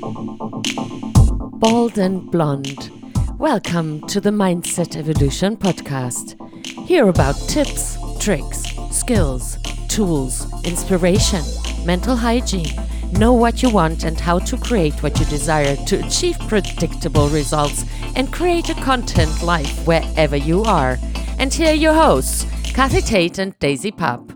Bald and Blonde. Welcome to the Mindset Evolution podcast. Hear about tips, tricks, skills, tools, inspiration, mental hygiene. Know what you want and how to create what you desire to achieve predictable results and create a content life wherever you are. And here are your hosts, Kathy Tate and Daisy Pup.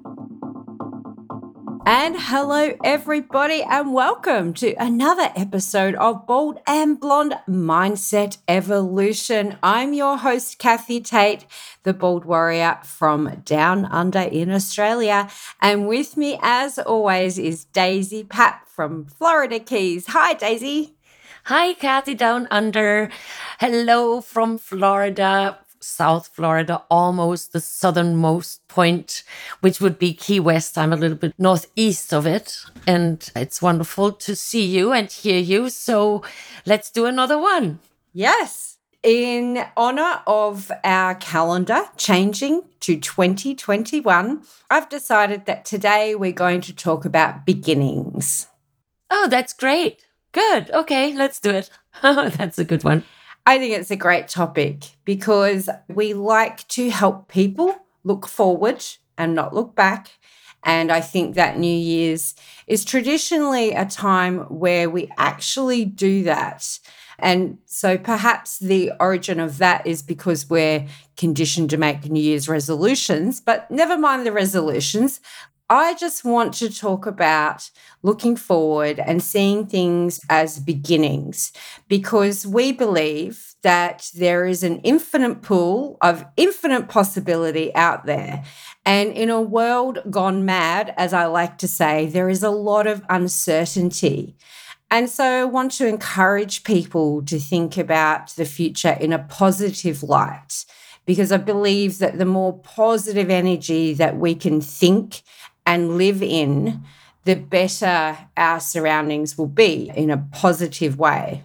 And hello, everybody, and welcome to another episode of Bald and Blonde Mindset Evolution. I'm your host, Kathy Tate, the Bald Warrior from Down Under in Australia. And with me, as always, is Daisy Pat from Florida Keys. Hi, Daisy. Hi, Kathy Down Under. Hello from Florida. South Florida, almost the southernmost point, which would be Key West. I'm a little bit northeast of it. And it's wonderful to see you and hear you. So let's do another one. Yes. In honor of our calendar changing to 2021, I've decided that today we're going to talk about beginnings. Oh, that's great. Good. Okay, let's do it. that's a good one. I think it's a great topic because we like to help people look forward and not look back. And I think that New Year's is traditionally a time where we actually do that. And so perhaps the origin of that is because we're conditioned to make New Year's resolutions, but never mind the resolutions. I just want to talk about looking forward and seeing things as beginnings because we believe that there is an infinite pool of infinite possibility out there. And in a world gone mad, as I like to say, there is a lot of uncertainty. And so I want to encourage people to think about the future in a positive light because I believe that the more positive energy that we can think and live in, the better our surroundings will be in a positive way.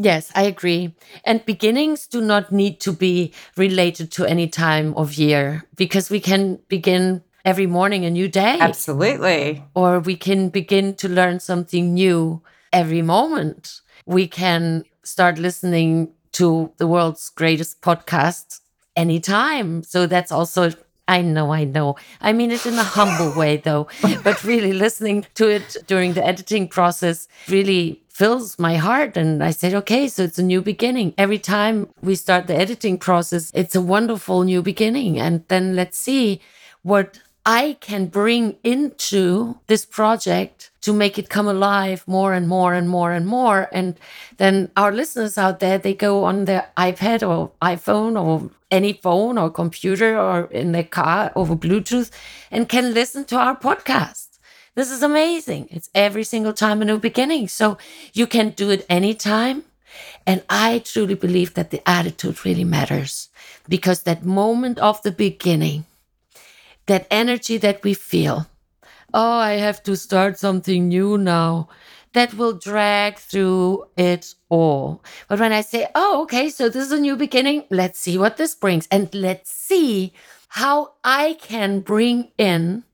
Yes, I agree. And beginnings do not need to be related to any time of year because we can begin every morning a new day. Absolutely. Or we can begin to learn something new every moment. We can start listening to the world's greatest podcast anytime. So that's also I know, I know. I mean it in a humble way, though. But really, listening to it during the editing process really fills my heart. And I said, okay, so it's a new beginning. Every time we start the editing process, it's a wonderful new beginning. And then let's see what I can bring into this project to make it come alive more and more and more and more. And then our listeners out there, they go on their iPad or iPhone or any phone or computer or in their car over Bluetooth and can listen to our podcast. This is amazing. It's every single time a new beginning. So you can do it anytime. And I truly believe that the attitude really matters because that moment of the beginning, that energy that we feel, oh, I have to start something new now that will drag through it all. But when I say, oh, okay, so this is a new beginning, let's see what this brings. And let's see how I can bring in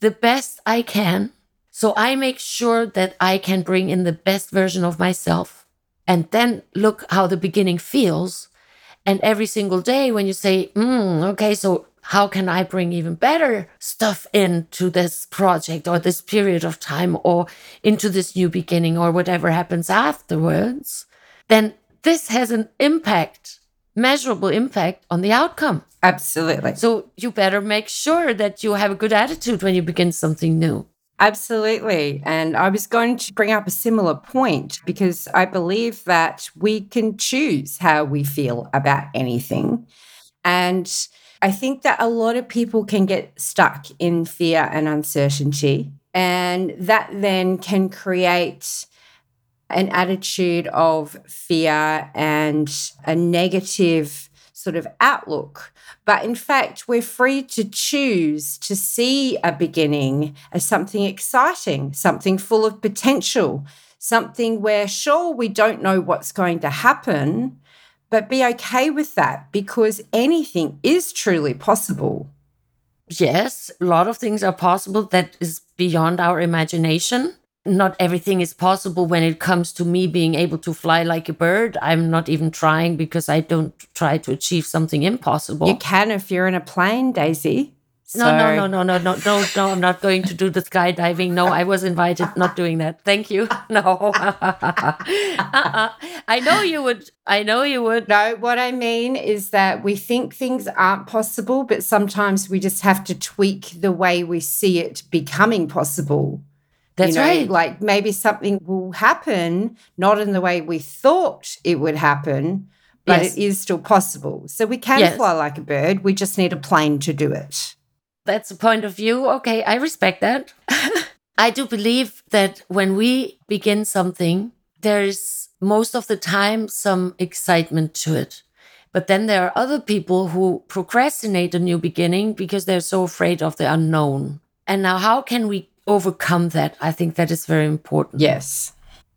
the best I can. So I make sure that I can bring in the best version of myself. And then look how the beginning feels. And every single day, when you say, mm, okay, so how can I bring even better stuff into this project or this period of time or into this new beginning or whatever happens afterwards, then this has an impact, measurable impact on the outcome. Absolutely. So you better make sure that you have a good attitude when you begin something new. Absolutely. And I was going to bring up a similar point because I believe that we can choose how we feel about anything. And I think that a lot of people can get stuck in fear and uncertainty. And that then can create an attitude of fear and a negative sort of outlook. But in fact, we're free to choose to see a beginning as something exciting, something full of potential, something where, sure, we don't know what's going to happen, but be okay with that because anything is truly possible. Yes, a lot of things are possible that is beyond our imagination. not everything is possible when it comes to me being able to fly like a bird. I'm not even trying because I don't try to achieve something impossible. You can if you're in a plane, Daisy. No, no, no, no, no, no, no, no. I'm not going to do the skydiving. No, I was invited. Not doing that. Thank you. No. uh-uh. I know you would. I know you would. No, what I mean is that we think things aren't possible, but sometimes we just have to tweak the way we see it becoming possible. That's you know, right. Like maybe something will happen, not in the way we thought it would happen, but Yes. it is still possible. So we can Yes. fly like a bird. We just need a plane to do it. That's a point of view. Okay, I respect that. I do believe that when we begin something, there's most of the time some excitement to it. But then there are other people who procrastinate a new beginning because they're so afraid of the unknown. And now, how can we overcome that? I think that is very important. Yes.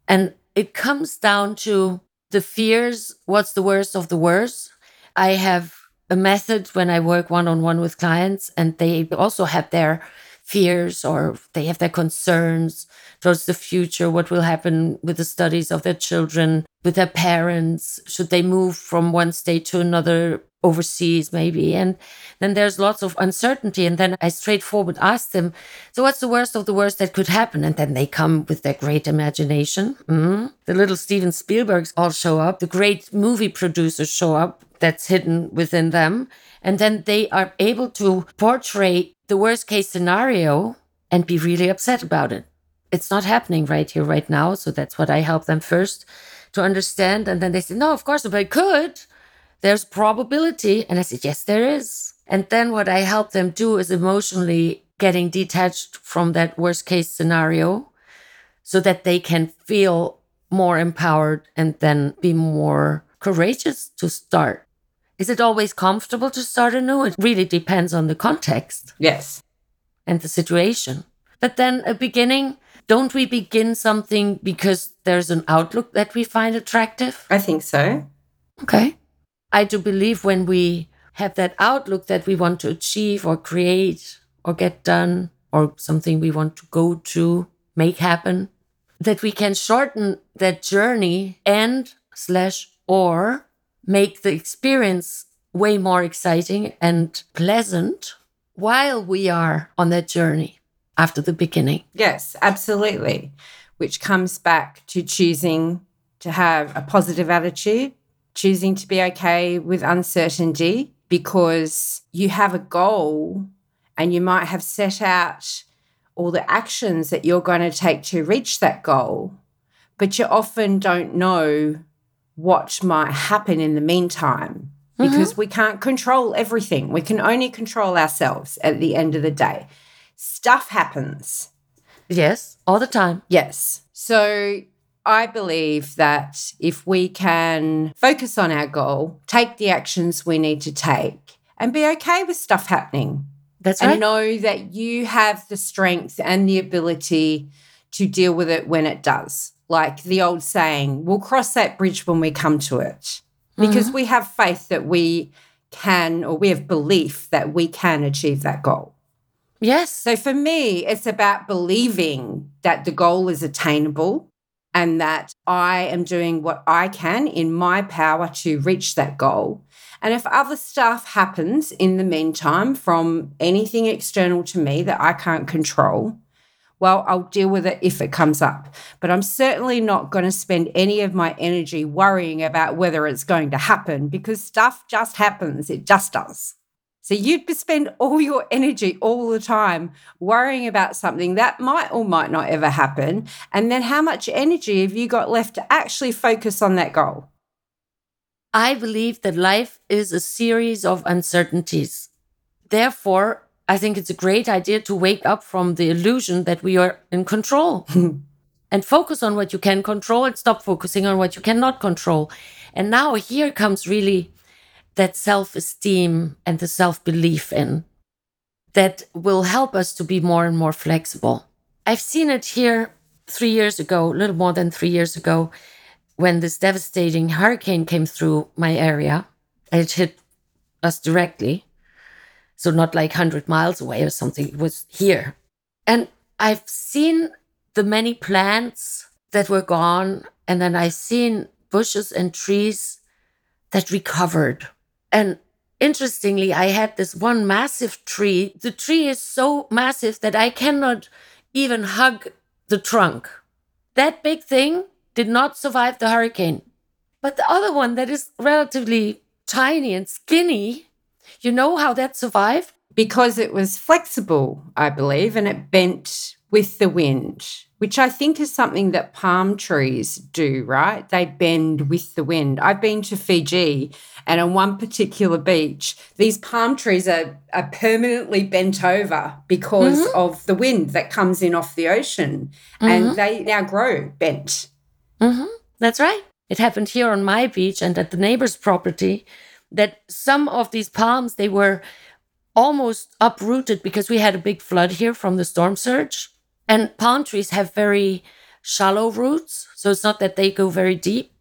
And it comes down to the fears. What's the worst of the worst? I have a method when I work one on one with clients, and they also have their fears or they have their concerns towards the future. What will happen with the studies of their children, with their parents? Should they move from one state to another overseas, maybe? And then there's lots of uncertainty. And then I straightforward ask them, So, what's the worst of the worst that could happen? And then they come with their great imagination. Mhm. The little Steven Spielbergs all show up, the great movie producers show up that's hidden within them. And then they are able to portray the worst case scenario and be really upset about it. It's not happening right here, right now. So that's what I help them first to understand. And then they say, No, of course, but I could there's probability. And I said, yes, there is. And then what I help them do is emotionally getting detached from that worst case scenario so that they can feel more empowered and then be more courageous to start. Is it always comfortable to start anew? It really depends on the context Yes. and the situation. But then a beginning, don't we begin something because there's an outlook that we find attractive? I think so. Okay. I do believe when we have that outlook that we want to achieve or create or get done or something we want to go to, make happen, that we can shorten that journey and slash or make the experience way more exciting and pleasant while we are on that journey after the beginning. Yes, absolutely. Which comes back to choosing to have a positive attitude, choosing to be okay with uncertainty because you have a goal and you might have set out all the actions that you're going to take to reach that goal, but you often don't know what might happen in the meantime mm-hmm. because we can't control everything. We can only control ourselves at the end of the day. Stuff happens. Yes, all the time. Yes. So I believe that if we can focus on our goal, take the actions we need to take, and be okay with stuff happening, That's right. and know that you have the strength and the ability to deal with it when it does. Like the old saying, we'll cross that bridge when we come to it. Because mm-hmm. we have faith that we can, or we have belief that we can achieve that goal. yes. So for me, it's about believing that the goal is attainable and that I am doing what I can in my power to reach that goal. And if other stuff happens in the meantime from anything external to me that I can't control, well, I'll deal with it if it comes up. But I'm certainly not going to spend any of my energy worrying about whether it's going to happen because stuff just happens. It just does. So you'd spend all your energy all the time worrying about something that might or might not ever happen. And then how much energy have you got left to actually focus on that goal? I believe that life is a series of uncertainties. Therefore, I think it's a great idea to wake up from the illusion that we are in control and focus on what you can control and stop focusing on what you cannot control. And now here comes really that self esteem and the self belief in that will help us to be more and more flexible. I've seen it here three years ago, a little more than three years ago, when this devastating hurricane came through my area. It hit us directly. So, not like 100 miles away or something, it was here. And I've seen the many plants that were gone. And then I've seen bushes and trees that recovered. And interestingly, I had this one massive tree. The tree is so massive that I cannot even hug the trunk. That big thing did not survive the hurricane. But the other one that is relatively tiny and skinny, you know how that survived? Because it was flexible, I believe, and it bent with the wind, which I think is something that palm trees do, right? They bend with the wind. I've been to Fiji and on one particular beach, these palm trees are, are permanently bent over because mm-hmm. of the wind that comes in off the ocean. Mm-hmm. And they now grow bent. Mm-hmm. That's right. It happened here on my beach and at the neighbor's property that some of these palms, they were almost uprooted because we had a big flood here from the storm surge. And palm trees have very shallow roots. So it's not that they go very deep.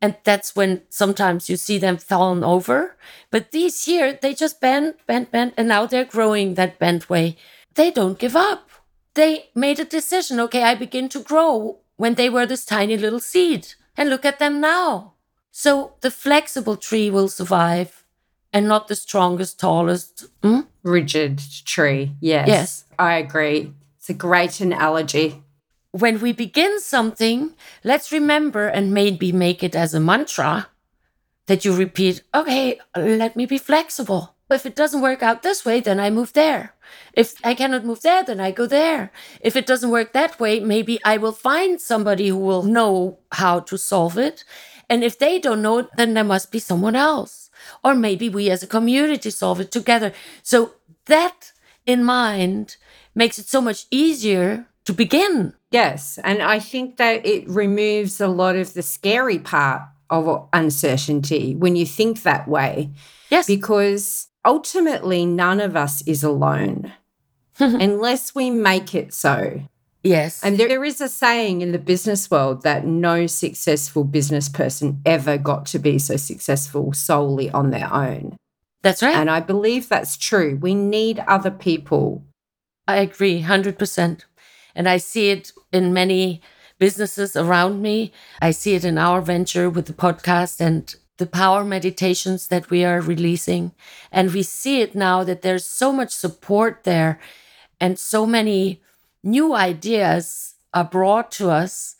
And that's when sometimes you see them fallen over. But these here, they just bend, bend, bend, and now they're growing that bent way. They don't give up. They made a decision. Okay, I begin to grow when they were this tiny little seed. And look at them now. So the flexible tree will survive and not the strongest, tallest, hmm? rigid tree. Yes. Yes. I agree. It's a great analogy. When we begin something, let's remember and maybe make it as a mantra that you repeat, okay, let me be flexible. If it doesn't work out this way, then I move there. If I cannot move there, then I go there. If it doesn't work that way, maybe I will find somebody who will know how to solve it. And if they don't know it, then there must be someone else. Or maybe we as a community solve it together. So that in mind makes it so much easier to begin. Yes. And I think that it removes a lot of the scary part of uncertainty when you think that way. Yes. Because ultimately, none of us is alone unless we make it so. Yes. And there is a saying in the business world that no successful business person ever got to be so successful solely on their own. That's right. And I believe that's true. We need other people. I agree 100%. And I see it in many businesses around me. I see it in our venture with the podcast and the power meditations that we are releasing. And we see it now that there's so much support there and so many new ideas are brought to us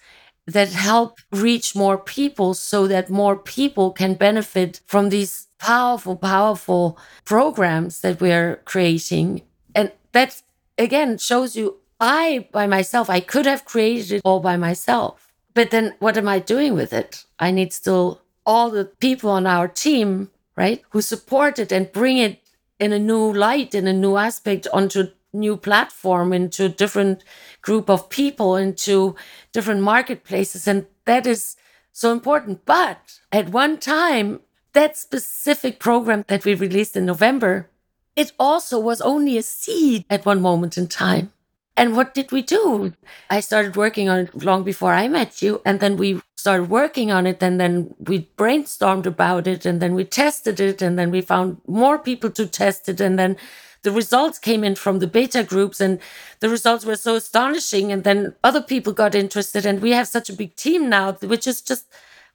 that help reach more people so that more people can benefit from these powerful, powerful programs that we're creating. And that again shows you I by myself, I could have created it all by myself. But then what am I doing with it? I need still all the people on our team, right, who support it and bring it in a new light, in a new aspect onto new platform, into different group of people, into different marketplaces. And that is so important. But at one time, that specific program that we released in November, it also was only a seed at one moment in time. And what did we do? I started working on it long before I met you. And then we started working on it. And then we brainstormed about it. And then we tested it. And then we found more people to test it. And then the results came in from the beta groups. And the results were so astonishing. And then other people got interested. And we have such a big team now, which is just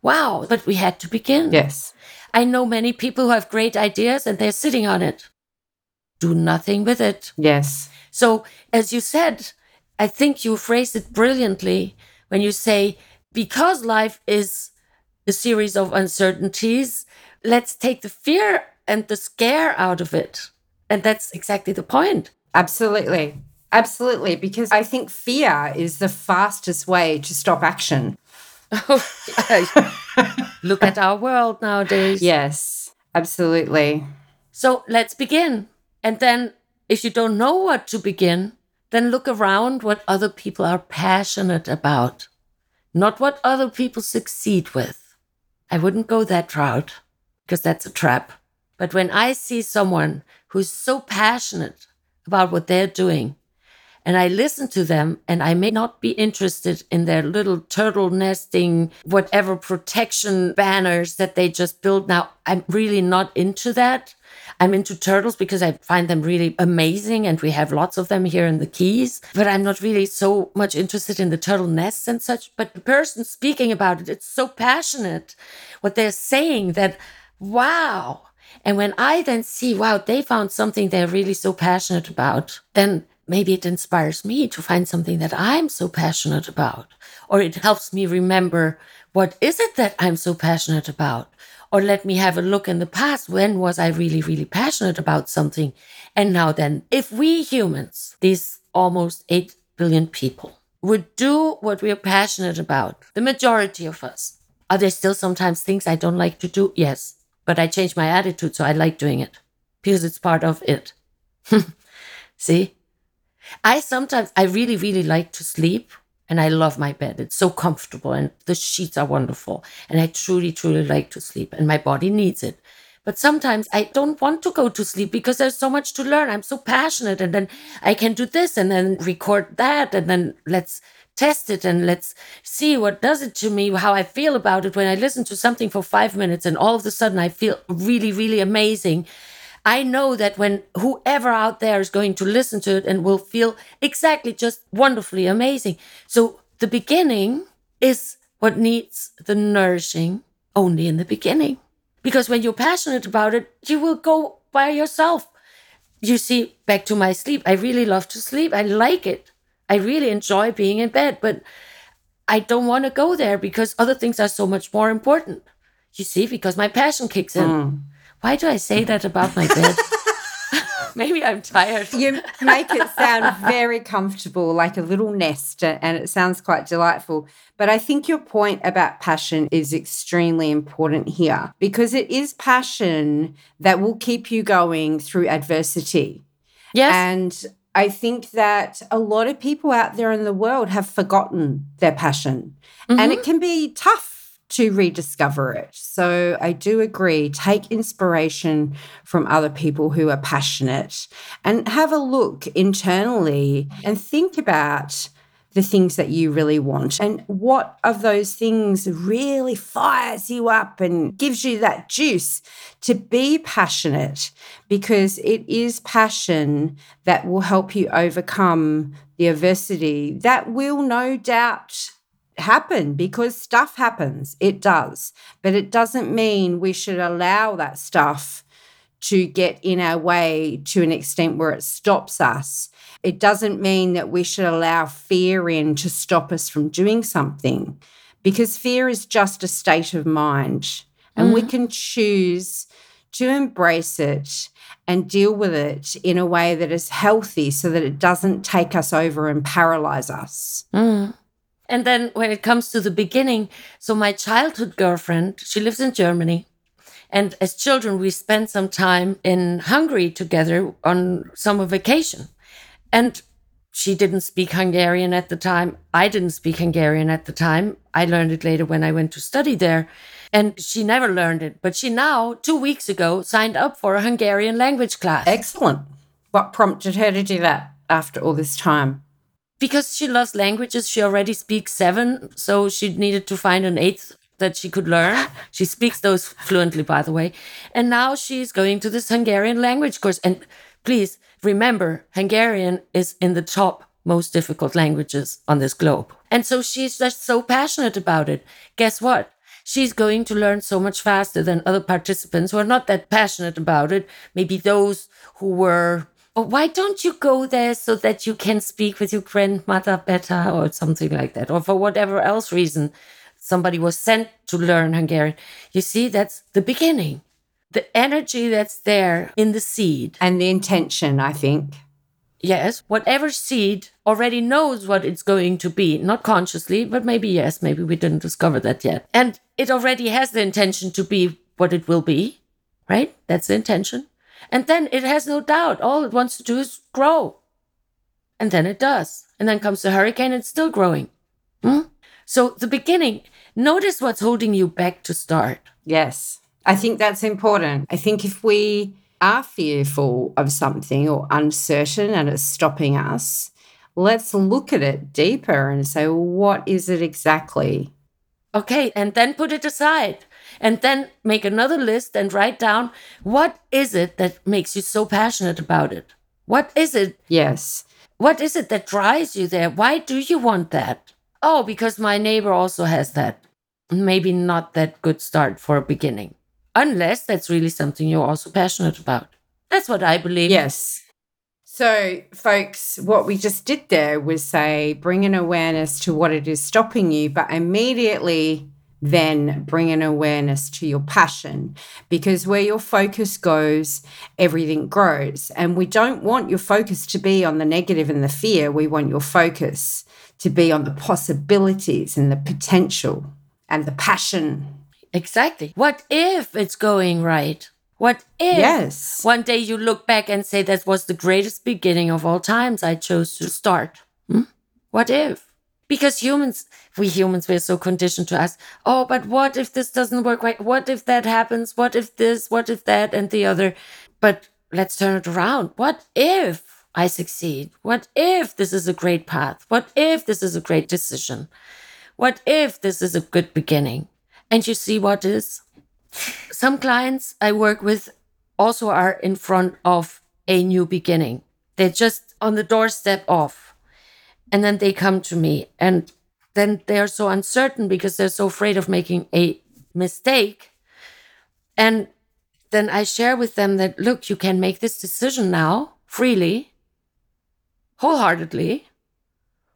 wow. But we had to begin. Yes. I know many people who have great ideas and they're sitting on it. Do nothing with it. Yes so, as you said, I think you phrased it brilliantly when you say, because life is a series of uncertainties, let's take the fear and the scare out of it. And that's exactly the point. Absolutely. Absolutely. Because I think fear is the fastest way to stop action. Look at our world nowadays. Yes, absolutely. So let's begin. And then if you don't know what to begin, then look around what other people are passionate about, not what other people succeed with. I wouldn't go that route because that's a trap. But when I see someone who's so passionate about what they're doing and I listen to them and I may not be interested in their little turtle nesting, whatever protection banners that they just build now. I'm really not into that. I'm into turtles because I find them really amazing and we have lots of them here in the Keys. But I'm not really so much interested in the turtle nests and such. But the person speaking about it, it's so passionate what they're saying that, wow. And when I then see, wow, they found something they're really so passionate about, then maybe it inspires me to find something that I'm so passionate about. Or it helps me remember what is it that I'm so passionate about? or let me have a look in the past. When was I really, really passionate about something? And now then, if we humans, these almost 8 billion people, would do what we are passionate about, the majority of us, are there still sometimes things I don't like to do? Yes. But I changed my attitude, so I like doing it because it's part of it. See? I sometimes, I really, really like to sleep and I love my bed. It's so comfortable and the sheets are wonderful. And I truly, truly like to sleep and my body needs it. But sometimes I don't want to go to sleep because there's so much to learn. I'm so passionate and then I can do this and then record that and then let's test it and let's see what does it to me, how I feel about it when I listen to something for five minutes and all of a sudden I feel really, really amazing. I know that when whoever out there is going to listen to it and will feel exactly just wonderfully amazing. So the beginning is what needs the nourishing only in the beginning. Because when you're passionate about it, you will go by yourself. You see, back to my sleep, I really love to sleep. I like it. I really enjoy being in bed, but I don't want to go there because other things are so much more important. You see, because my passion kicks in. Mm. Why do I say that about my bed? Maybe I'm tired. You make it sound very comfortable, like a little nest, and it sounds quite delightful. But I think your point about passion is extremely important here because it is passion that will keep you going through adversity. Yes. And I think that a lot of people out there in the world have forgotten their passion, mm-hmm. and it can be tough to rediscover it. So I do agree. Take inspiration from other people who are passionate and have a look internally and think about the things that you really want and what of those things really fires you up and gives you that juice to be passionate because it is passion that will help you overcome the adversity that will no doubt happen because stuff happens. It does. But it doesn't mean we should allow that stuff to get in our way to an extent where it stops us. It doesn't mean that we should allow fear in to stop us from doing something because fear is just a state of mind. And mm-hmm. we can choose to embrace it and deal with it in a way that is healthy so that it doesn't take us over and paralyze us. Mm. And then when it comes to the beginning, so my childhood girlfriend, she lives in Germany. And as children, we spent some time in Hungary together on summer vacation. And she didn't speak Hungarian at the time. I didn't speak Hungarian at the time. I learned it later when I went to study there. And she never learned it. But she now, two weeks ago, signed up for a Hungarian language class. Excellent. What prompted her to do that after all this time? because she loves languages, she already speaks seven, so she needed to find an eighth that she could learn. She speaks those fluently, by the way. And now she's going to this Hungarian language course. And please remember, Hungarian is in the top most difficult languages on this globe. And so she's just so passionate about it. Guess what? She's going to learn so much faster than other participants who are not that passionate about it. Maybe those who were oh, why don't you go there so that you can speak with your grandmother better or something like that? Or for whatever else reason, somebody was sent to learn Hungarian. You see, that's the beginning. The energy that's there in the seed. And the intention, I think. Yes, whatever seed already knows what it's going to be, not consciously, but maybe yes, maybe we didn't discover that yet. And it already has the intention to be what it will be, right? That's the intention. And then it has no doubt. All it wants to do is grow. And then it does. And then comes the hurricane, it's still growing. Hmm? So the beginning, notice what's holding you back to start. Yes. I think that's important. I think if we are fearful of something or uncertain and it's stopping us, let's look at it deeper and say, well, what is it exactly? Okay, and then put it aside. And then make another list and write down what is it that makes you so passionate about it? What is it? Yes. What is it that drives you there? Why do you want that? Oh, because my neighbor also has that. Maybe not that good start for a beginning, unless that's really something you're also passionate about. That's what I believe. Yes. So, folks, what we just did there was say bring an awareness to what it is stopping you, but immediately then bring an awareness to your passion because where your focus goes, everything grows. And we don't want your focus to be on the negative and the fear. We want your focus to be on the possibilities and the potential and the passion. Exactly. What if it's going right? What if yes. one day you look back and say that was the greatest beginning of all times I chose to start? Hmm? What if? Because humans, we humans, we're so conditioned to ask, oh, but what if this doesn't work right? What if that happens? What if this? What if that? And the other. But let's turn it around. What if I succeed? What if this is a great path? What if this is a great decision? What if this is a good beginning? And you see what is? Some clients I work with also are in front of a new beginning. They're just on the doorstep of. And then they come to me and then they're so uncertain because they're so afraid of making a mistake. And then I share with them that look, you can make this decision now freely, wholeheartedly,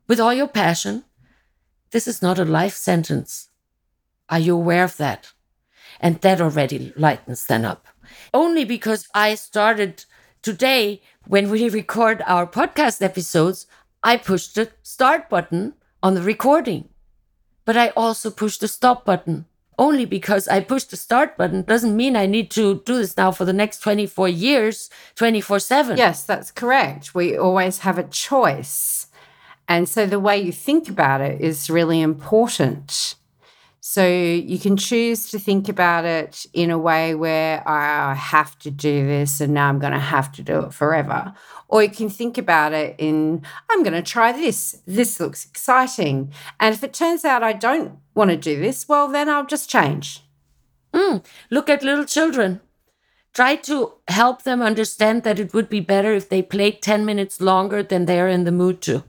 with all your passion. This is not a life sentence. Are you aware of that? And that already lightens them up. Only because I started today, when we record our podcast episodes, I pushed the start button on the recording. But I also pushed the stop button. Only because I pushed the start button doesn't mean I need to do this now for the next 24 years, 24 7. Yes, that's correct. We always have a choice. And so the way you think about it is really important. So you can choose to think about it in a way where I have to do this and now I'm going to have to do it forever. Or you can think about it in, I'm going to try this. This looks exciting. And if it turns out I don't want to do this, well, then I'll just change. Mm, look at little children. Try to help them understand that it would be better if they played 10 minutes longer than they're in the mood to.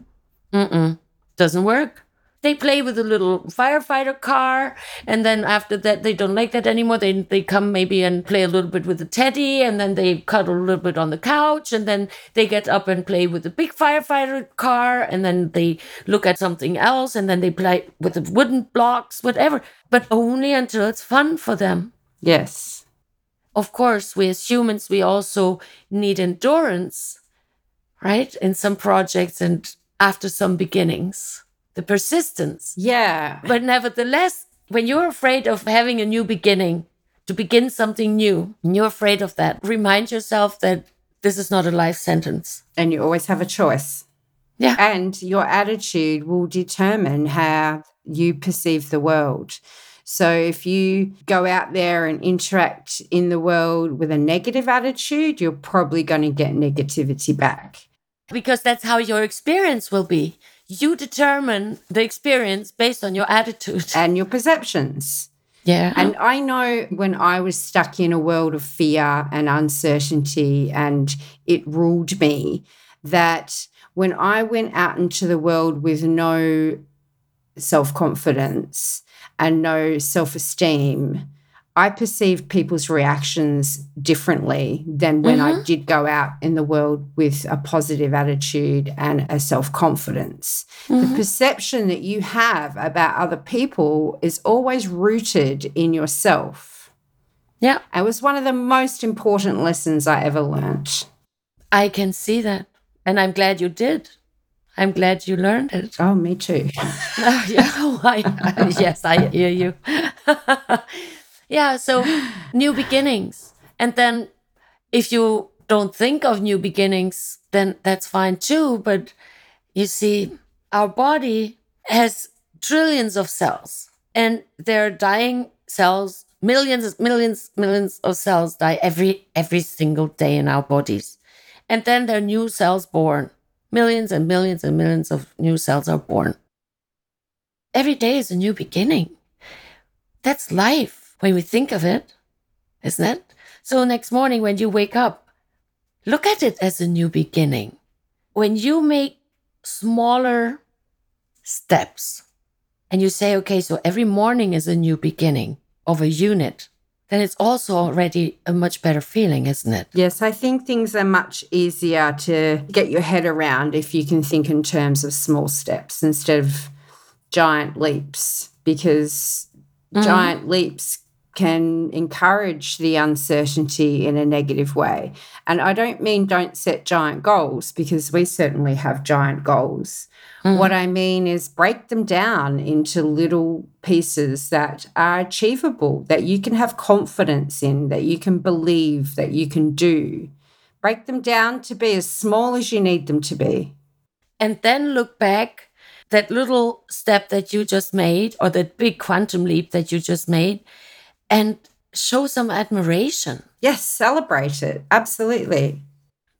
Mm-mm. Doesn't work they play with a little firefighter car and then after that they don't like that anymore. They they come maybe and play a little bit with the teddy and then they cuddle a little bit on the couch and then they get up and play with the big firefighter car and then they look at something else and then they play with the wooden blocks whatever. But only until it's fun for them. Yes. Of course we as humans we also need endurance right in some projects and after some beginnings the persistence. Yeah. But nevertheless, when you're afraid of having a new beginning, to begin something new, and you're afraid of that, remind yourself that this is not a life sentence. And you always have a choice. Yeah. And your attitude will determine how you perceive the world. So if you go out there and interact in the world with a negative attitude, you're probably going to get negativity back. Because that's how your experience will be you determine the experience based on your attitude and your perceptions. Yeah. And I know when I was stuck in a world of fear and uncertainty and it ruled me, that when I went out into the world with no self confidence and no self esteem, I perceived people's reactions differently than when mm-hmm. I did go out in the world with a positive attitude and a self confidence. Mm-hmm. The perception that you have about other people is always rooted in yourself. Yeah. It was one of the most important lessons I ever learned. I can see that. And I'm glad you did. I'm glad you learned it. Oh, me too. oh, yeah. Oh, I, yes, I hear you. Yeah, so new beginnings. And then if you don't think of new beginnings, then that's fine too. But you see, our body has trillions of cells and they're dying cells, millions, millions, millions of cells die every every single day in our bodies. And then there are new cells born. millions and millions and millions of new cells are born. Every day is a new beginning. That's life when we think of it, isn't it? So next morning when you wake up, look at it as a new beginning. When you make smaller steps and you say, okay, so every morning is a new beginning of a unit, then it's also already a much better feeling, isn't it? Yes, I think things are much easier to get your head around if you can think in terms of small steps instead of giant leaps, because mm-hmm. giant leaps can encourage the uncertainty in a negative way. And I don't mean don't set giant goals because we certainly have giant goals. Mm. What I mean is break them down into little pieces that are achievable, that you can have confidence in, that you can believe, that you can do. Break them down to be as small as you need them to be. And then look back that little step that you just made or that big quantum leap that you just made and show some admiration. Yes, celebrate it. Absolutely.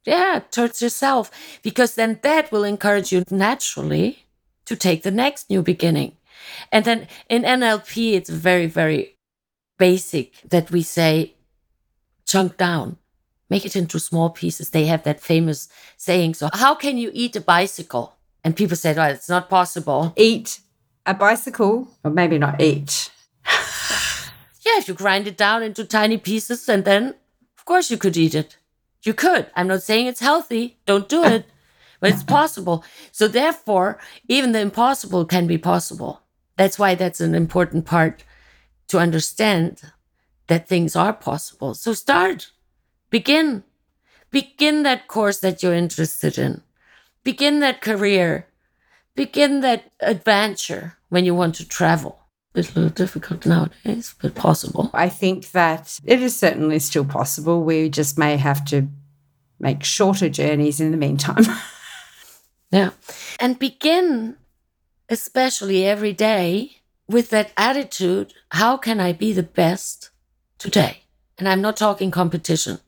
Yeah, towards yourself, because then that will encourage you naturally to take the next new beginning. And then in NLP, it's very, very basic that we say, chunk down, make it into small pieces. They have that famous saying. So, how can you eat a bicycle? And people said, well, it's not possible. Eat a bicycle, or maybe not eat yeah, if you grind it down into tiny pieces and then, of course, you could eat it. You could. I'm not saying it's healthy. Don't do it, but it's possible. So, therefore, even the impossible can be possible. That's why that's an important part to understand that things are possible. So, start, begin, begin that course that you're interested in, begin that career, begin that adventure when you want to travel it's a little difficult nowadays, but possible. I think that it is certainly still possible. We just may have to make shorter journeys in the meantime. yeah. And begin, especially every day, with that attitude how can I be the best today? And I'm not talking competition.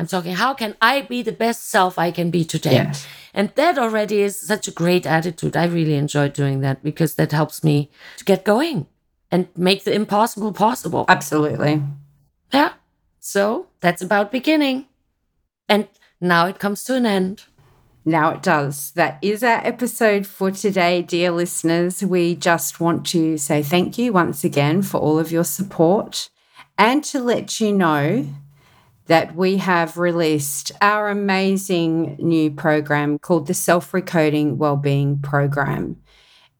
I'm talking, how can I be the best self I can be today? Yes. And that already is such a great attitude. I really enjoy doing that because that helps me to get going and make the impossible possible. Absolutely. Yeah. So that's about beginning. And now it comes to an end. Now it does. That is our episode for today, dear listeners. We just want to say thank you once again for all of your support and to let you know that we have released our amazing new program called the Self Recoding Wellbeing Program.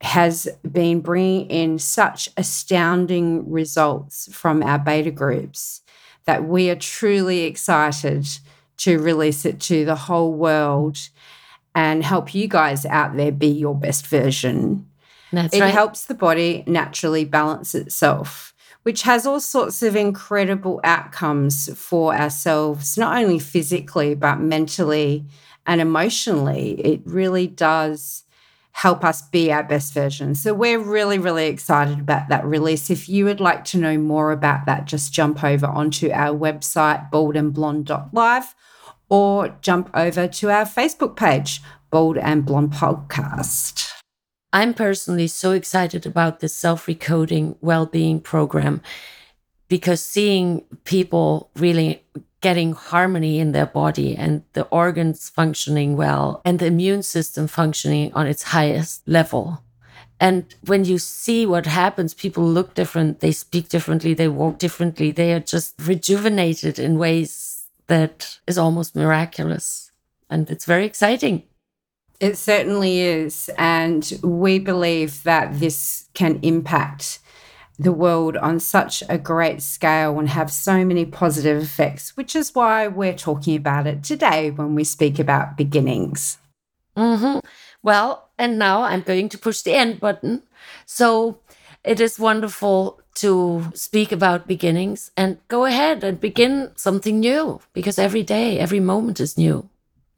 Has been bringing in such astounding results from our beta groups that we are truly excited to release it to the whole world and help you guys out there be your best version. That's it right. helps the body naturally balance itself which has all sorts of incredible outcomes for ourselves, not only physically, but mentally and emotionally. It really does help us be our best version. So we're really, really excited about that release. If you would like to know more about that, just jump over onto our website, baldandblonde.live, or jump over to our Facebook page, Bald and Blonde Podcast. I'm personally so excited about this self recoding well being program because seeing people really getting harmony in their body and the organs functioning well and the immune system functioning on its highest level. And when you see what happens, people look different, they speak differently, they walk differently, they are just rejuvenated in ways that is almost miraculous. And it's very exciting. It certainly is. And we believe that this can impact the world on such a great scale and have so many positive effects, which is why we're talking about it today when we speak about beginnings. Mm-hmm. Well, and now I'm going to push the end button. So it is wonderful to speak about beginnings and go ahead and begin something new because every day, every moment is new.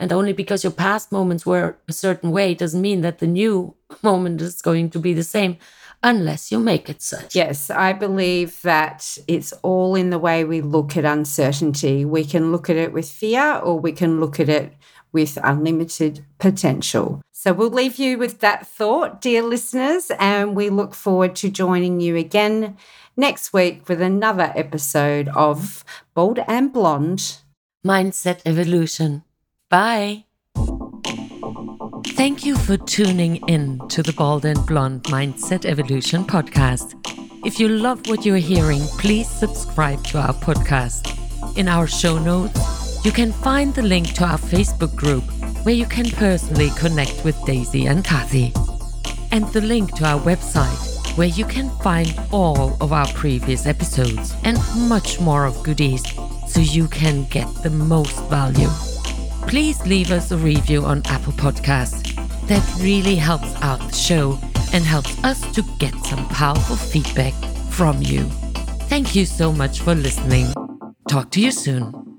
And only because your past moments were a certain way doesn't mean that the new moment is going to be the same unless you make it such. Yes, I believe that it's all in the way we look at uncertainty. We can look at it with fear or we can look at it with unlimited potential. So we'll leave you with that thought, dear listeners, and we look forward to joining you again next week with another episode of Bald and Blonde Mindset Evolution. Bye. Thank you for tuning in to the Bald and Blonde Mindset Evolution podcast. If you love what you're hearing, please subscribe to our podcast. In our show notes, you can find the link to our Facebook group where you can personally connect with Daisy and Kathy, and the link to our website where you can find all of our previous episodes and much more of goodies so you can get the most value. Please leave us a review on Apple Podcasts. That really helps out the show and helps us to get some powerful feedback from you. Thank you so much for listening. Talk to you soon.